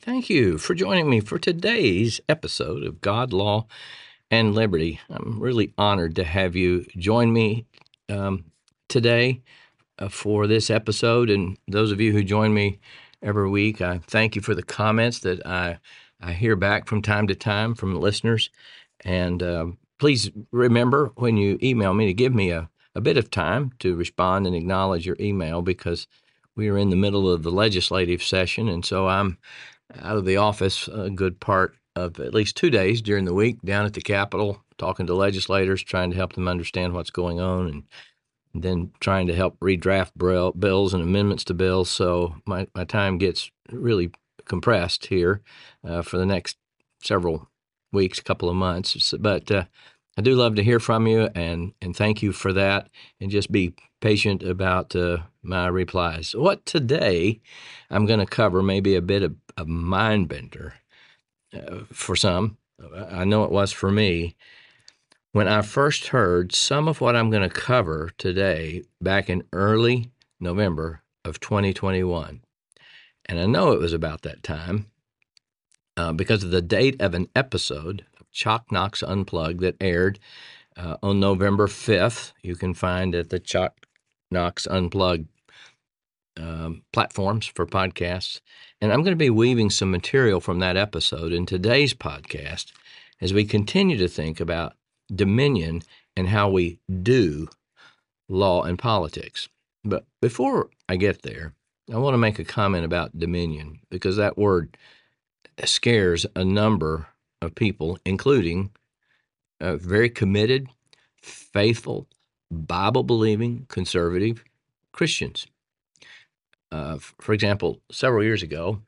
Thank you for joining me for today's episode of God, Law, and Liberty. I'm really honored to have you join me um, today uh, for this episode. And those of you who join me every week, I thank you for the comments that I, I hear back from time to time from listeners. And uh, please remember when you email me to give me a, a bit of time to respond and acknowledge your email because we are in the middle of the legislative session. And so I'm out of the office a good part of at least two days during the week down at the Capitol, talking to legislators, trying to help them understand what's going on, and, then trying to help redraft bills and amendments to bills. So my, my time gets really compressed here uh, for the next several weeks, couple of months. But uh, I do love to hear from you, and and thank you for that. And just be patient about uh, my replies. What today I'm going to cover maybe a bit of a mind bender uh, for some. I know it was for me. When I first heard some of what I'm going to cover today back in early November of 2021, and I know it was about that time uh, because of the date of an episode of Chalk Knox Unplugged that aired uh, on November 5th. You can find at the Chalk Knox Unplugged um, platforms for podcasts. And I'm going to be weaving some material from that episode in today's podcast as we continue to think about dominion and how we do law and politics. But before I get there, I want to make a comment about dominion because that word scares a number of people, including uh, very committed, faithful, Bible believing, conservative Christians. Uh, for example, several years ago,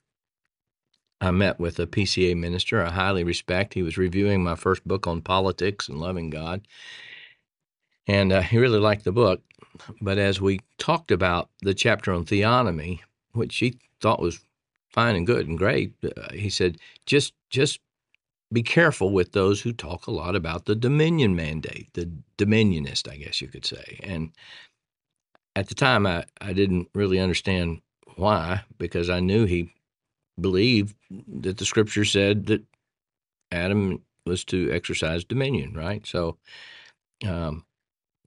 I met with a PCA minister I highly respect. He was reviewing my first book on politics and loving God. And uh, he really liked the book. But as we talked about the chapter on theonomy, which he thought was fine and good and great, uh, he said, just just be careful with those who talk a lot about the dominion mandate, the dominionist, I guess you could say. And at the time, I, I didn't really understand why, because I knew he believed that the scripture said that Adam was to exercise dominion, right? So um,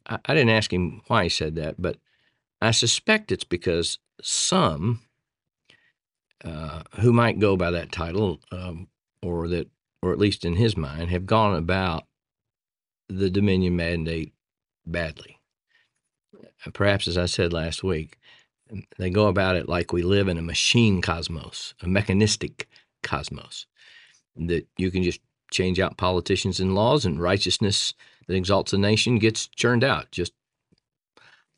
I, I didn't ask him why he said that, but I suspect it's because some uh, who might go by that title um, or that or at least in his mind, have gone about the Dominion mandate badly. Perhaps, as I said last week, they go about it like we live in a machine cosmos, a mechanistic cosmos, that you can just change out politicians and laws, and righteousness that exalts a nation gets churned out, just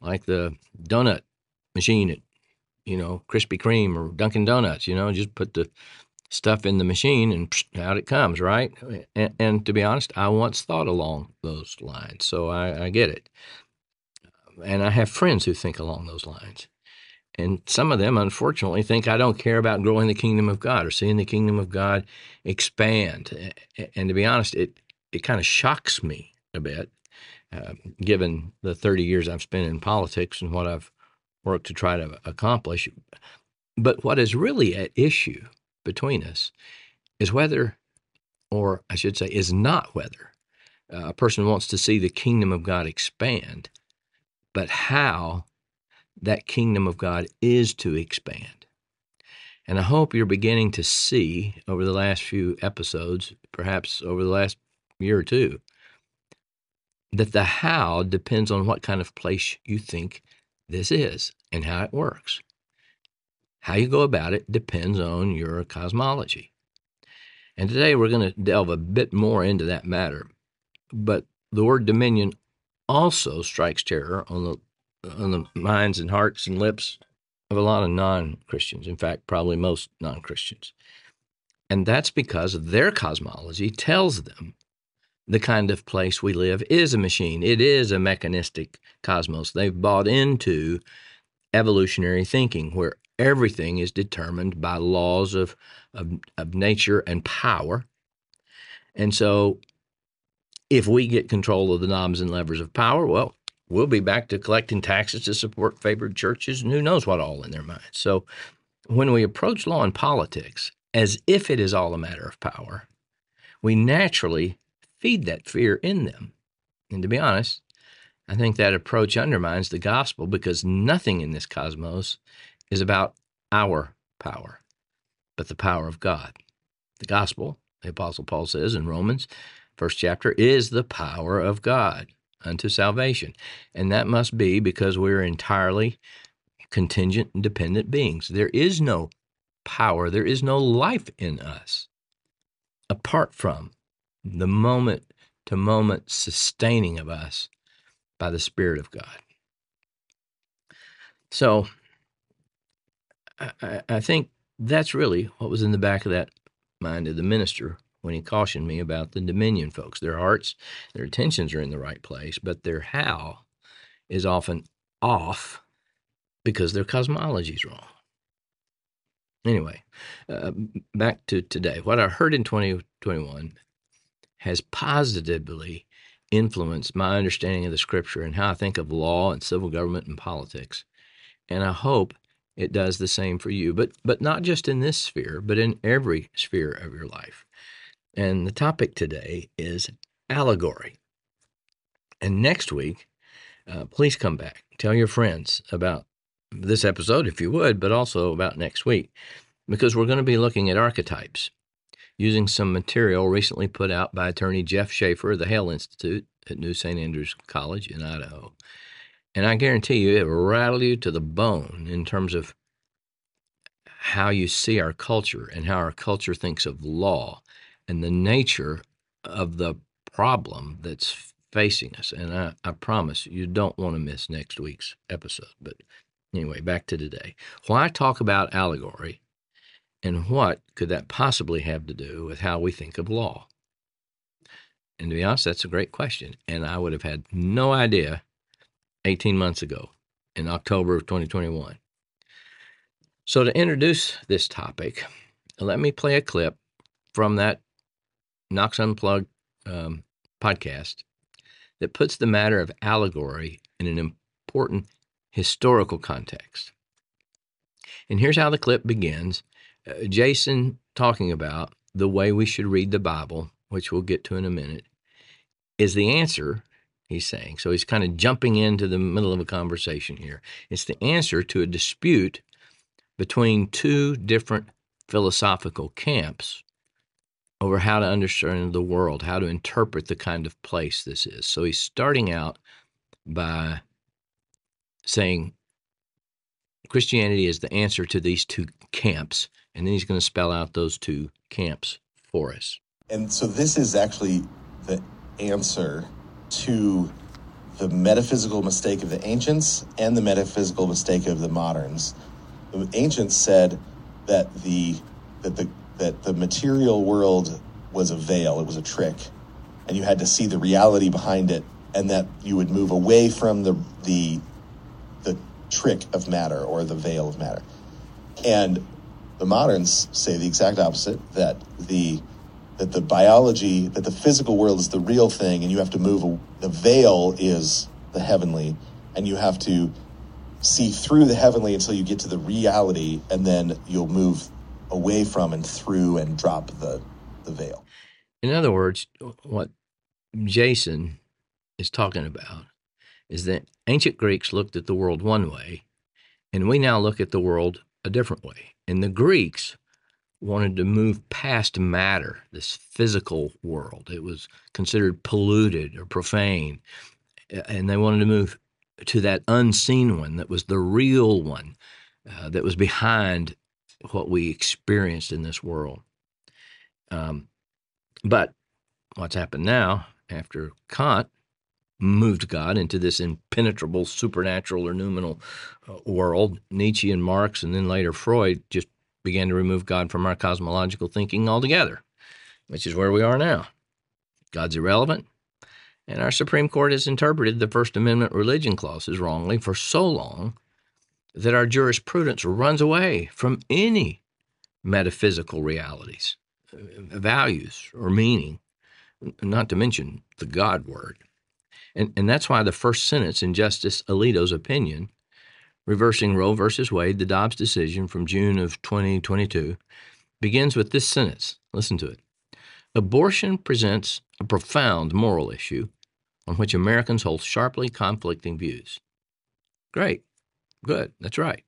like the donut machine at, you know, Krispy Kreme or Dunkin' Donuts. You know, just put the stuff in the machine and out it comes, right? And, and, to be honest, I once thought along those lines, so I, I get it. And I have friends who think along those lines. And some of them, unfortunately, think I don't care about growing the kingdom of God or seeing the kingdom of God expand. And to be honest, it, it kind of shocks me a bit, uh, given the 30 years I've spent in politics and what I've worked to try to accomplish. But what is really at issue between us is whether, or I should say, is not whether uh, a person wants to see the kingdom of God expand, but how that kingdom of God is to expand. And I hope you're beginning to see over the last few episodes, perhaps over the last year or two, that the how depends on what kind of place you think this is and how it works. How you go about it depends on your cosmology. And today we're going to delve a bit more into that matter. But the word dominion also strikes terror on the on the minds and hearts and lips of a lot of non-Christians. In fact, probably most non-Christians. And that's because their cosmology tells them the kind of place we live is a machine. It is a mechanistic cosmos. They've bought into evolutionary thinking where everything is determined by laws of, of, of nature and power. And so, if we get control of the knobs and levers of power, well, we'll be back to collecting taxes to support favored churches and who knows what all in their minds. So, when we approach law and politics, as if it is all a matter of power, we naturally feed that fear in them. And to be honest, I think that approach undermines the gospel because nothing in this cosmos is about our power, but the power of God. The gospel, the Apostle Paul says in Romans, first chapter, is the power of God unto salvation. And that must be because we're entirely contingent and dependent beings. There is no power, there is no life in us apart from the moment to moment sustaining of us by the Spirit of God. So I, I, think that's really what was in the back of that mind of the minister when he cautioned me about the Dominion folks. Their hearts, their intentions are in the right place, but their how is often off because their cosmology is wrong. Anyway, uh, back to today. What I heard in 2021 has positively influenced my understanding of the scripture and how I think of law and civil government and politics. And I hope it does the same for you, but but not just in this sphere, but in every sphere of your life. And the topic today is allegory. And next week, uh, please come back. Tell your friends about this episode if you would, but also about next week, because we're going to be looking at archetypes using some material recently put out by attorney Jeff Schaefer of the Hale Institute at New St. Andrews College in Idaho. And I guarantee you, it will rattle you to the bone in terms of how you see our culture and how our culture thinks of law and the nature of the problem that's facing us. And I, I promise you don't want to miss next week's episode. But anyway, back to today. Why talk about allegory? And what could that possibly have to do with how we think of law? And to be honest, that's a great question. And I would have had no idea 18 months ago in October of 2021. So, to introduce this topic, let me play a clip from that Knox Unplugged um, podcast that puts the matter of allegory in an important historical context. And here's how the clip begins uh, Jason talking about the way we should read the Bible, which we'll get to in a minute, is the answer, he's saying. So he's kind of jumping into the middle of a conversation here. It's the answer to a dispute between two different philosophical camps over how to understand the world, how to interpret the kind of place this is. So he's starting out by saying Christianity is the answer to these two camps, and then he's going to spell out those two camps for us. And so this is actually the answer to the metaphysical mistake of the ancients and the metaphysical mistake of the moderns. The ancients said that the that the that the material world was a veil, it was a trick, and you had to see the reality behind it, and that you would move away from the the the trick of matter or the veil of matter. And the moderns say the exact opposite that the that the biology that the physical world is the real thing and you have to move the veil is the heavenly and you have to see through the heavenly until you get to the reality and then you'll move away from and through and drop the, the veil. In other words, what Jason is talking about is that ancient Greeks looked at the world one way, and we now look at the world a different way. And the Greeks wanted to move past matter, this physical world. It was considered polluted or profane. And they wanted to move to that unseen one that was the real one uh, that was behind what we experienced in this world. Um, but what's happened now after Kant moved God into this impenetrable supernatural or noumenal uh, world, Nietzsche and Marx, and then later Freud just began to remove God from our cosmological thinking altogether, which is where we are now. God's irrelevant, and our Supreme Court has interpreted the First Amendment religion clauses wrongly for so long that our jurisprudence runs away from any metaphysical realities, uh, values, or meaning, not to mention the God word. And, and that's why the first sentence in Justice Alito's opinion, reversing Roe versus Wade, the Dobbs decision from June of 2022, begins with this sentence. Listen to it. Abortion presents a profound moral issue on which Americans hold sharply conflicting views. Great. Good. That's right.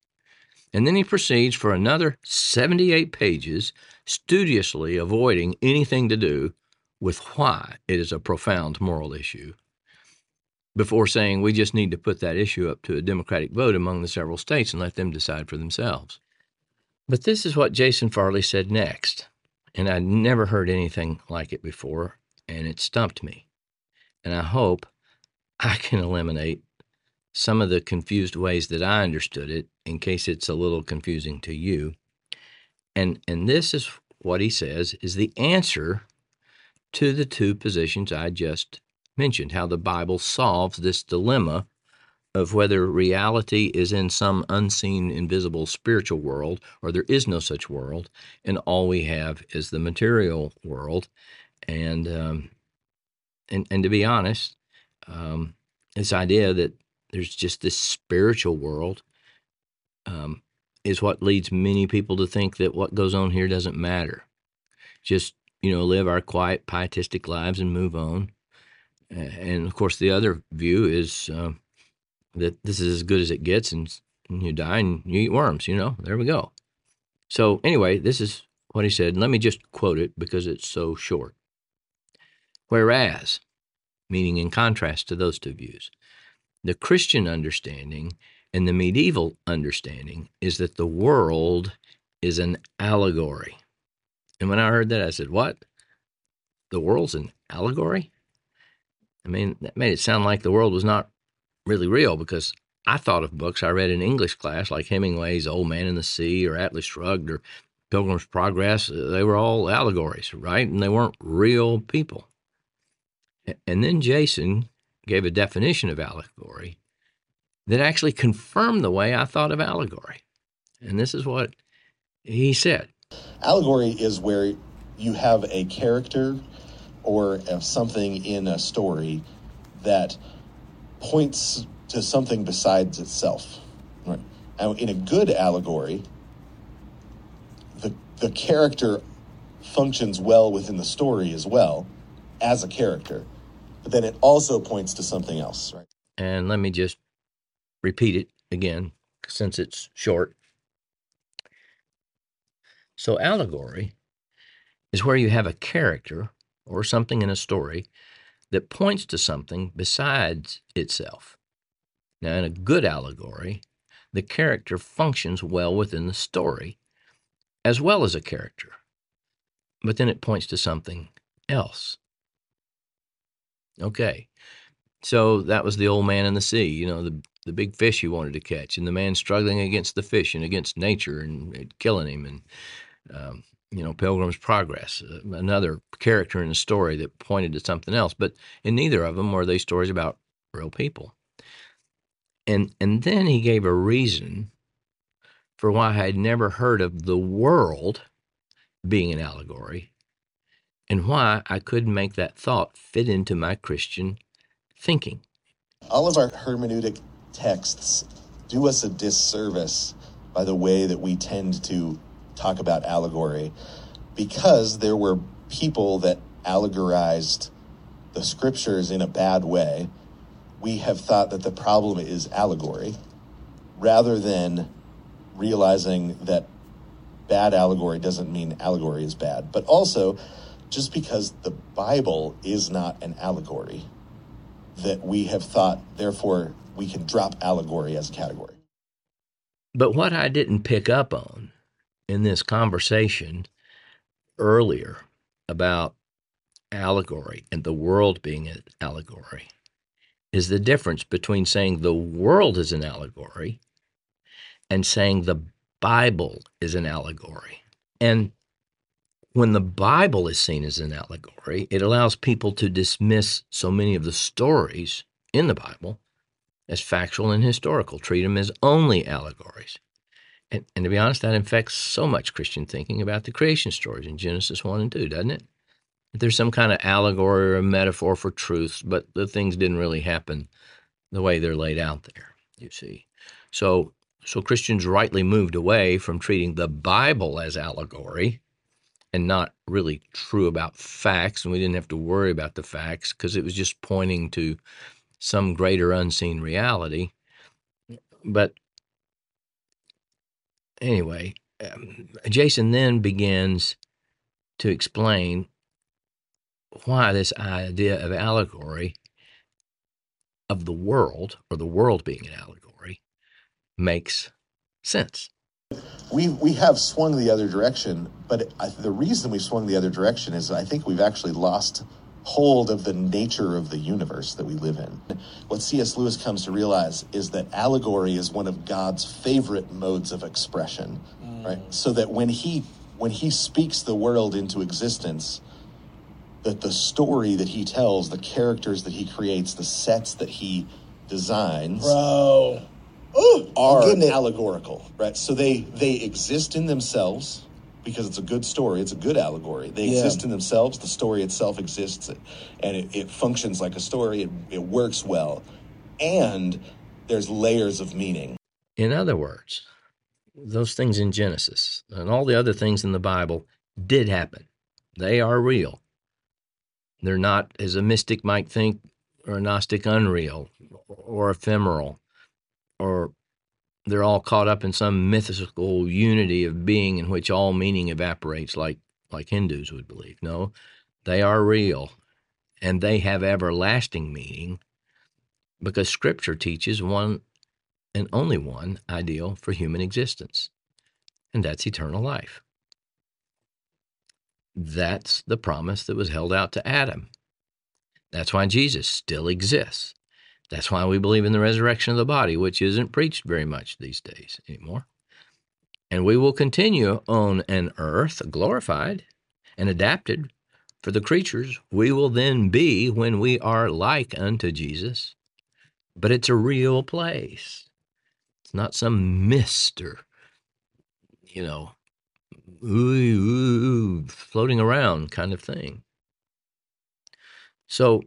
And then he proceeds for another 78 pages, studiously avoiding anything to do with why it is a profound moral issue, before saying we just need to put that issue up to a democratic vote among the several states and let them decide for themselves. But this is what Jason Farley said next, and I'd never heard anything like it before, and it stumped me. And I hope I can eliminate some of the confused ways that I understood it in case it's a little confusing to you. And and this is what he says is the answer to the two positions I just mentioned, how the Bible solves this dilemma of whether reality is in some unseen, invisible spiritual world or there is no such world, and all we have is the material world. And um, and and to be honest, um, this idea that there's just this spiritual world um, is what leads many people to think that what goes on here doesn't matter. Just you know, live our quiet, pietistic lives and move on. And of course, the other view is uh, that this is as good as it gets, and, and you die and you eat worms. You know, there we go. So anyway, this is what he said. let me just quote it because it's so short. Whereas, meaning in contrast to those two views, the Christian understanding and the medieval understanding is that the world is an allegory. And when I heard that, I said, What? The world's an allegory? I mean, that made it sound like the world was not really real because I thought of books I read in English class like Hemingway's Old Man and the Sea or Atlas Shrugged or Pilgrim's Progress. They were all allegories, right? And they weren't real people. And then Jason gave a definition of allegory that actually confirmed the way I thought of allegory. And this is what he said Allegory is where you have a character or something in a story that points to something besides itself. Right? Now, in a good allegory, the, the character functions well within the story as well as a character but then it also points to something else, right? And let me just repeat it again since it's short. So, allegory is where you have a character or something in a story that points to something besides itself. Now, in a good allegory, the character functions well within the story as well as a character, but then it points to something else. Okay. So that was the old man in the sea, you know, the the big fish he wanted to catch, and the man struggling against the fish and against nature and, killing him, and um, you know, Pilgrim's Progress, uh, another character in the story that pointed to something else. But in neither of them were they stories about real people. And and then he gave a reason for why I had never heard of the world being an allegory and why I couldn't make that thought fit into my Christian thinking. All of our hermeneutic texts do us a disservice by the way that we tend to talk about allegory because there were people that allegorized the scriptures in a bad way. We have thought that the problem is allegory rather than realizing that bad allegory doesn't mean allegory is bad. But also, just because the Bible is not an allegory, that we have thought, therefore, we can drop allegory as a category. But what I didn't pick up on in this conversation earlier about allegory and the world being an allegory is the difference between saying the world is an allegory and saying the Bible is an allegory. And when the Bible is seen as an allegory, it allows people to dismiss so many of the stories in the Bible as factual and historical, treat them as only allegories. And, and to be honest, that infects so much Christian thinking about the creation stories in Genesis 1 and 2, doesn't it? There's some kind of allegory or a metaphor for truths, but the things didn't really happen the way they're laid out there, you see. So, so Christians rightly moved away from treating the Bible as allegory and not really true about facts, and we didn't have to worry about the facts because it was just pointing to some greater unseen reality. But anyway, um, Jason then begins to explain why this idea of allegory of the world, or the world being an allegory, makes sense. We we have swung the other direction, but I, the reason we swung the other direction is I think we've actually lost hold of the nature of the universe that we live in. What C.S. Lewis comes to realize is that allegory is one of God's favorite modes of expression, mm. right? So that when he when he speaks the world into existence, that the story that he tells, the characters that he creates, the sets that he designs, bro, Ooh, are allegorical, right? So they they exist in themselves because it's a good story. It's a good allegory. They yeah. exist in themselves. The story itself exists, and it, it functions like a story. It, it works well, and there's layers of meaning. In other words, those things in Genesis and all the other things in the Bible did happen. They are real. They're not, as a mystic might think, or a Gnostic, unreal or ephemeral, or they're all caught up in some mythical unity of being in which all meaning evaporates, like like Hindus would believe. No, they are real, and they have everlasting meaning, because Scripture teaches one and only one ideal for human existence, and that's eternal life. That's the promise that was held out to Adam. That's why Jesus still exists. That's why we believe in the resurrection of the body, which isn't preached very much these days anymore. And we will continue on an earth glorified and adapted for the creatures we will then be when we are like unto Jesus. But it's a real place. It's not some mist or, you know, ooh, ooh, floating around kind of thing. So,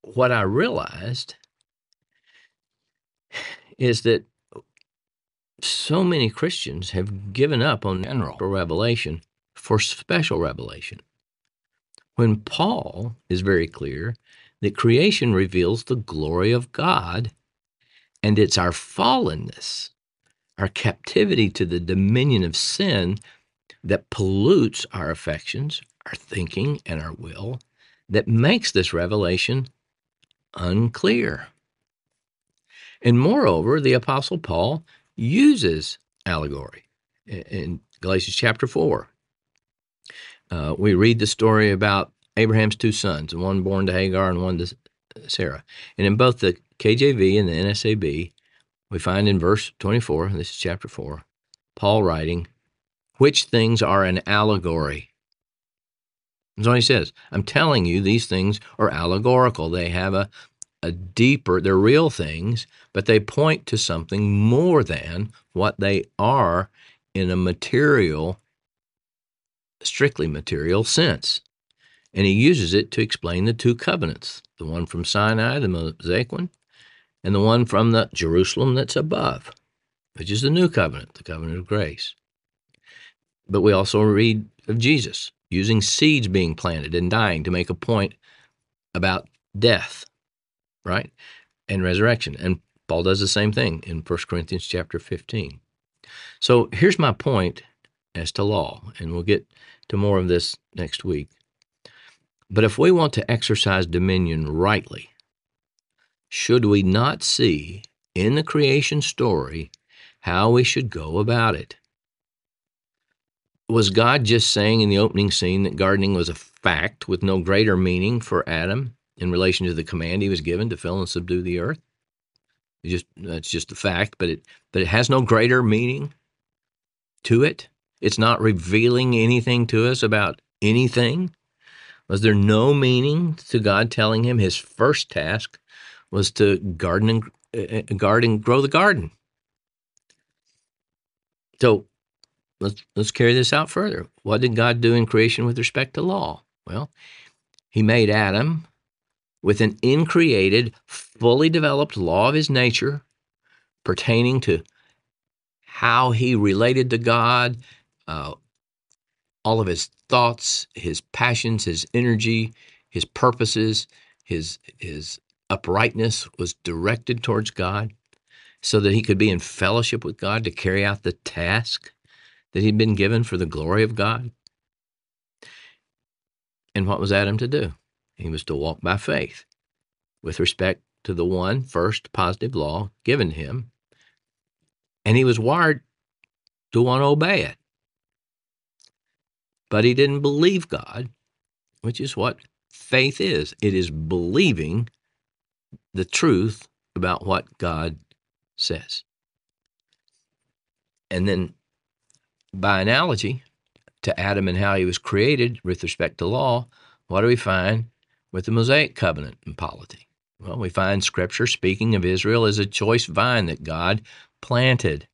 what I realized is that so many Christians have given up on general revelation for special revelation. When Paul is very clear that creation reveals the glory of God and it's our fallenness, our captivity to the dominion of sin that pollutes our affections, our thinking, and our will, that makes this revelation unclear. And moreover, the Apostle Paul uses allegory in Galatians chapter 4. Uh, we read the story about Abraham's two sons, one born to Hagar and one to Sarah. And in both the KJV and the NSAB, we find in verse 24, this is chapter 4, Paul writing, which things are an allegory. That's all he says. I'm telling you, these things are allegorical. They have a, a deeper, they're real things, but they point to something more than what they are in a material, strictly material sense. And he uses it to explain the two covenants the one from Sinai, the Mosaic one, and the one from the Jerusalem that's above, which is the new covenant, the covenant of grace. But we also read of Jesus using seeds being planted and dying to make a point about death, right? And resurrection. And Paul does the same thing in 1 Corinthians chapter 15. So here's my point as to law, and we'll get to more of this next week. But if we want to exercise dominion rightly, should we not see in the creation story how we should go about it? Was God just saying in the opening scene that gardening was a fact with no greater meaning for Adam in relation to the command he was given to fill and subdue the earth? It just that's just a fact, but it but it has no greater meaning to it. It's not revealing anything to us about anything. Was there no meaning to God telling him his first task was to garden and uh, and grow the garden? So let's let's carry this out further. What did God do in creation with respect to law? Well, he made Adam with an increated, fully developed law of his nature pertaining to how he related to God, uh, all of his thoughts, his passions, his energy, his purposes, his his uprightness was directed towards God so that he could be in fellowship with God to carry out the task that he'd been given for the glory of God. And what was Adam to do? He was to walk by faith with respect to the one first positive law given him. And he was wired to want to obey it. But he didn't believe God, which is what faith is it is believing the truth about what God says. And then, by analogy to Adam and how he was created with respect to law, what do we find with the Mosaic covenant and polity? Well, we find scripture speaking of Israel as a choice vine that God planted,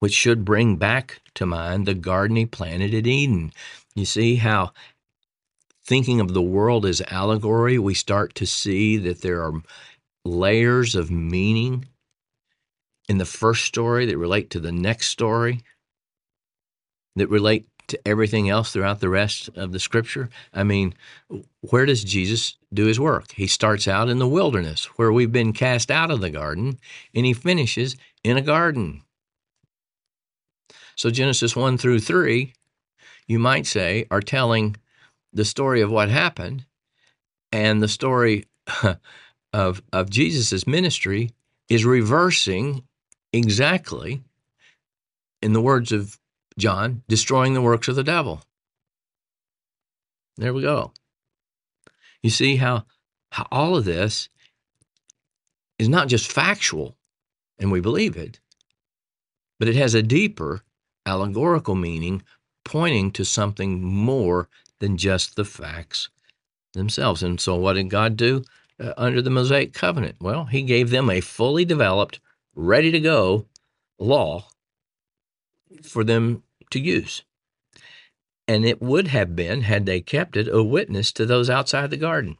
which should bring back to mind the garden he planted at Eden. You see how thinking of the world as allegory, we start to see that there are layers of meaning in the first story that relate to the next story, that relate to everything else throughout the rest of the scripture. I mean, where does Jesus do his work? He starts out in the wilderness where we've been cast out of the garden, and he finishes in a garden. So, Genesis 1 through 3, you might say, are telling the story of what happened and the story of, of Jesus' ministry is reversing exactly, in the words of John, destroying the works of the devil. There we go. You see how, how all of this is not just factual, and we believe it, but it has a deeper allegorical meaning pointing to something more than just the facts themselves. And so, what did God do uh, under the Mosaic covenant? Well, He gave them a fully developed ready to go law for them to use. And it would have been, had they kept it, a witness to those outside the garden.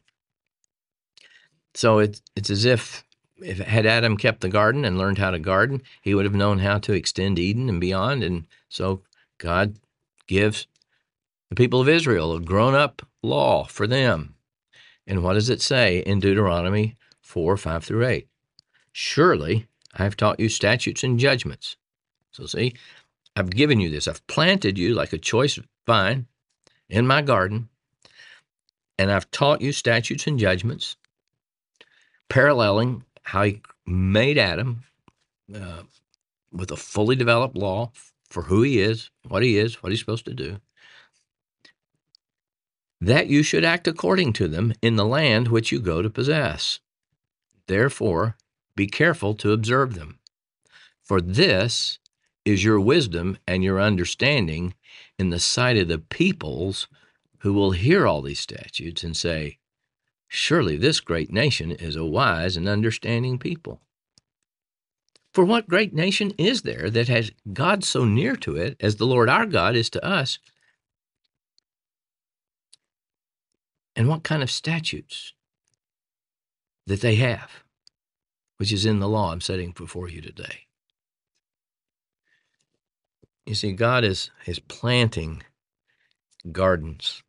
So it's it's as if if had Adam kept the garden and learned how to garden, he would have known how to extend Eden and beyond. And so God gives the people of Israel a grown up law for them. And what does it say in Deuteronomy 4 5 through 8? Surely I have taught you statutes and judgments. So, see, I've given you this. I've planted you like a choice vine in my garden, and I've taught you statutes and judgments, paralleling how he made Adam uh, with a fully developed law for who he is, what he is, what he's supposed to do. That you should act according to them in the land which you go to possess. Therefore, be careful to observe them. For this is your wisdom and your understanding in the sight of the peoples who will hear all these statutes and say, Surely this great nation is a wise and understanding people. For what great nation is there that has God so near to it as the Lord our God is to us? And what kind of statutes that they have? which is in the law I'm setting before you today. You see, God is, is planting gardens,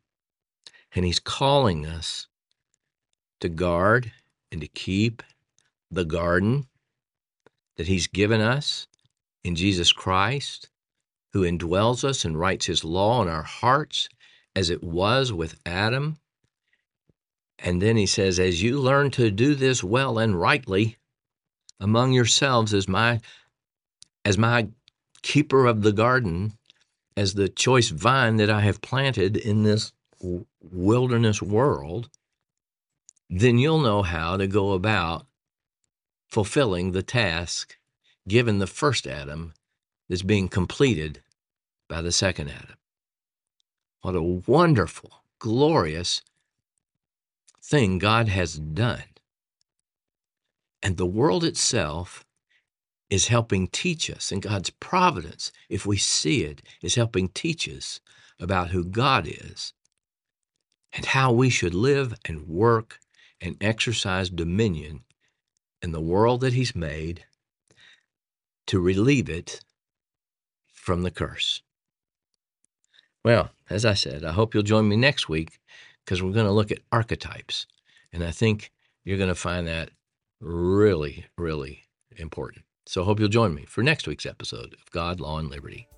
and He's calling us to guard and to keep the garden that He's given us in Jesus Christ, who indwells us and writes His law in our hearts, as it was with Adam. And then He says, As you learn to do this well and rightly, among yourselves as my as my keeper of the garden as the choice vine that I have planted in this wilderness world then you'll know how to go about fulfilling the task given the first Adam that's being completed by the second Adam. What a wonderful, glorious thing God has done. And the world itself is helping teach us, and God's providence, if we see it, is helping teach us about who God is and how we should live and work and exercise dominion in the world that He's made to relieve it from the curse. Well, as I said, I hope you'll join me next week because we're going to look at archetypes. And I think you're going to find that really, really important. So hope you'll join me for next week's episode of God, Law, and Liberty.